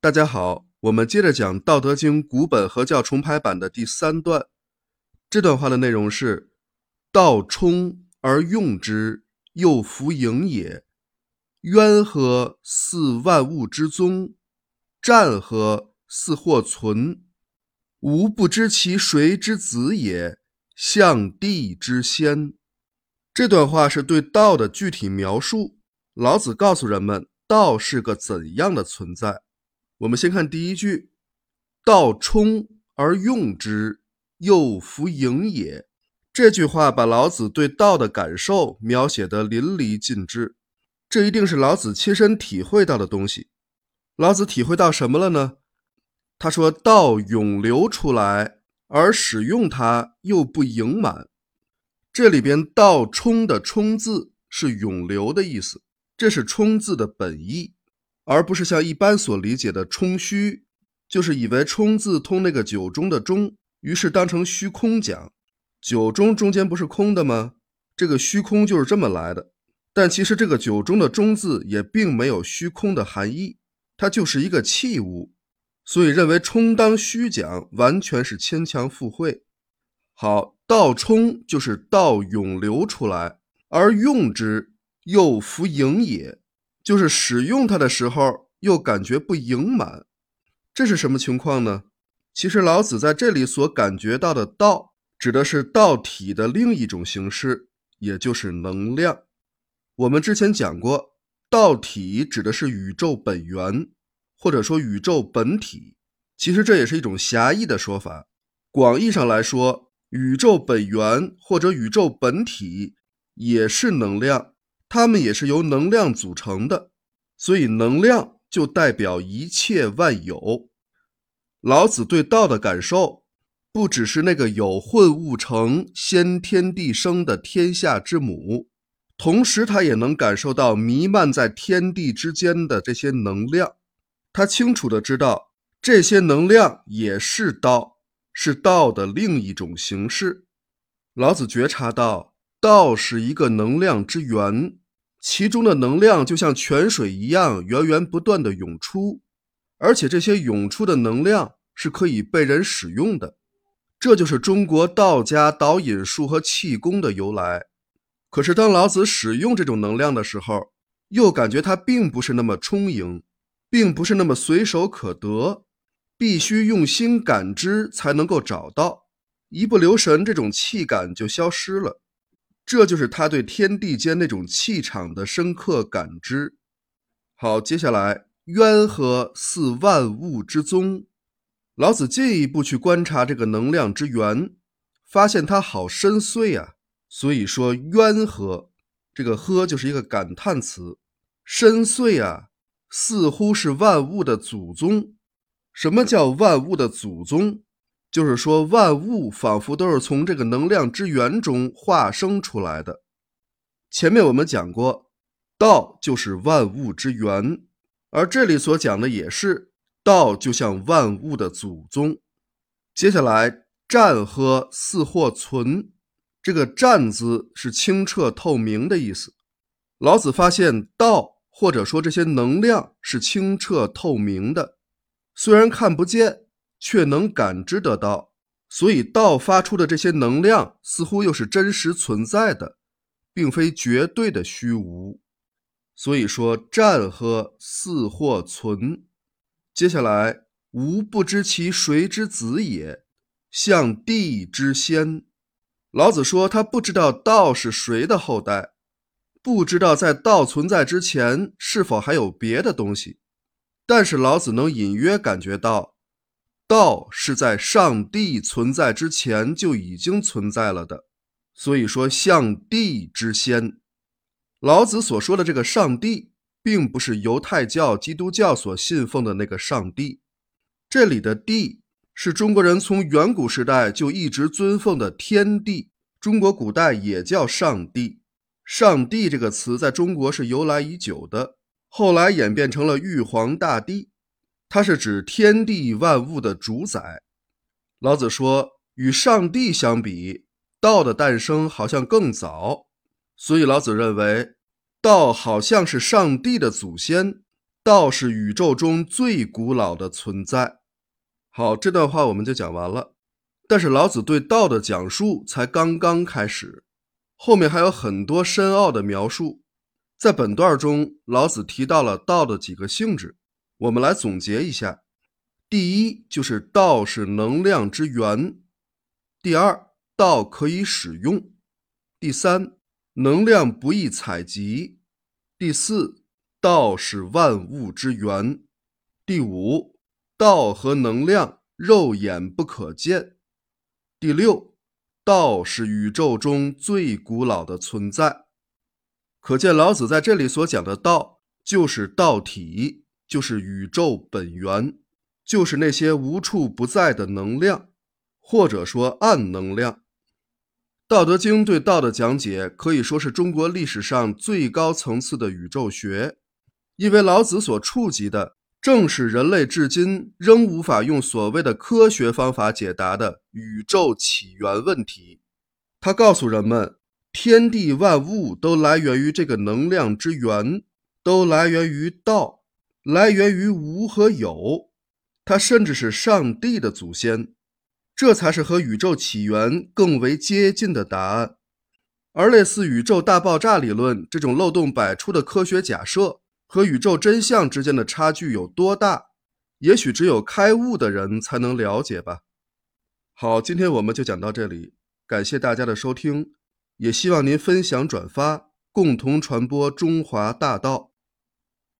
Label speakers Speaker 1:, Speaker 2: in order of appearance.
Speaker 1: 大家好，我们接着讲《道德经》古本合教重排版的第三段。这段话的内容是：“道冲而用之，又弗盈也。渊何似万物之宗？战何似或存？吾不知其谁之子也，象帝之先。”这段话是对道的具体描述。老子告诉人们，道是个怎样的存在。我们先看第一句：“道冲而用之，又弗盈也。”这句话把老子对道的感受描写得淋漓尽致。这一定是老子亲身体会到的东西。老子体会到什么了呢？他说：“道涌流出来，而使用它又不盈满。”这里边“道冲”的“冲”字是涌流的意思，这是“冲”字的本意。而不是像一般所理解的“冲虚”，就是以为“冲”字通那个九中的“中”，于是当成虚空讲。九中中间不是空的吗？这个虚空就是这么来的。但其实这个九中的“中”字也并没有虚空的含义，它就是一个器物，所以认为充当虚讲完全是牵强附会。好，道冲就是道涌流出来，而用之又弗盈也。就是使用它的时候，又感觉不盈满，这是什么情况呢？其实老子在这里所感觉到的道，指的是道体的另一种形式，也就是能量。我们之前讲过，道体指的是宇宙本源，或者说宇宙本体。其实这也是一种狭义的说法。广义上来说，宇宙本源或者宇宙本体也是能量。它们也是由能量组成的，所以能量就代表一切万有。老子对道的感受，不只是那个有混物成、先天地生的天下之母，同时他也能感受到弥漫在天地之间的这些能量。他清楚的知道，这些能量也是道，是道的另一种形式。老子觉察到。道是一个能量之源，其中的能量就像泉水一样源源不断的涌出，而且这些涌出的能量是可以被人使用的。这就是中国道家导引术和气功的由来。可是当老子使用这种能量的时候，又感觉它并不是那么充盈，并不是那么随手可得，必须用心感知才能够找到，一不留神，这种气感就消失了。这就是他对天地间那种气场的深刻感知。好，接下来渊何似万物之宗？老子进一步去观察这个能量之源，发现它好深邃啊。所以说渊何，这个呵就是一个感叹词，深邃啊，似乎是万物的祖宗。什么叫万物的祖宗？就是说，万物仿佛都是从这个能量之源中化生出来的。前面我们讲过，道就是万物之源，而这里所讲的也是道，就像万物的祖宗。接下来，湛和似或存，这个湛字是清澈透明的意思。老子发现道，或者说这些能量是清澈透明的，虽然看不见。却能感知得到，所以道发出的这些能量似乎又是真实存在的，并非绝对的虚无。所以说，战和似或存。接下来，吾不知其谁之子也，象帝之先。老子说他不知道道是谁的后代，不知道在道存在之前是否还有别的东西，但是老子能隐约感觉到。道是在上帝存在之前就已经存在了的，所以说象帝之先。老子所说的这个上帝，并不是犹太教、基督教所信奉的那个上帝。这里的帝是中国人从远古时代就一直尊奉的天地，中国古代也叫上帝。上帝这个词在中国是由来已久的，后来演变成了玉皇大帝。它是指天地万物的主宰。老子说，与上帝相比，道的诞生好像更早，所以老子认为，道好像是上帝的祖先，道是宇宙中最古老的存在。好，这段话我们就讲完了。但是老子对道的讲述才刚刚开始，后面还有很多深奥的描述。在本段中，老子提到了道的几个性质，我们来总结一下。第一，就是道是能量之源；第二，道可以使用；第三，能量不易采集；第四，道是万物之源；第五，道和能量肉眼不可见。第六，道是宇宙中最古老的存在，可见老子在这里所讲的道，就是道体，就是宇宙本源，就是那些无处不在的能量，或者说暗能量。《道德经》对道的讲解可以说是中国历史上最高层次的宇宙学，因为老子所触及的。正是人类至今仍无法用所谓的科学方法解答的宇宙起源问题。他告诉人们，天地万物都来源于这个能量之源，都来源于道，来源于无和有。它甚至是上帝的祖先，这才是和宇宙起源更为接近的答案。而类似宇宙大爆炸理论这种漏洞百出的科学假设。和宇宙真相之间的差距有多大？也许只有开悟的人才能了解吧。好，今天我们就讲到这里，感谢大家的收听，也希望您分享转发，共同传播中华大道。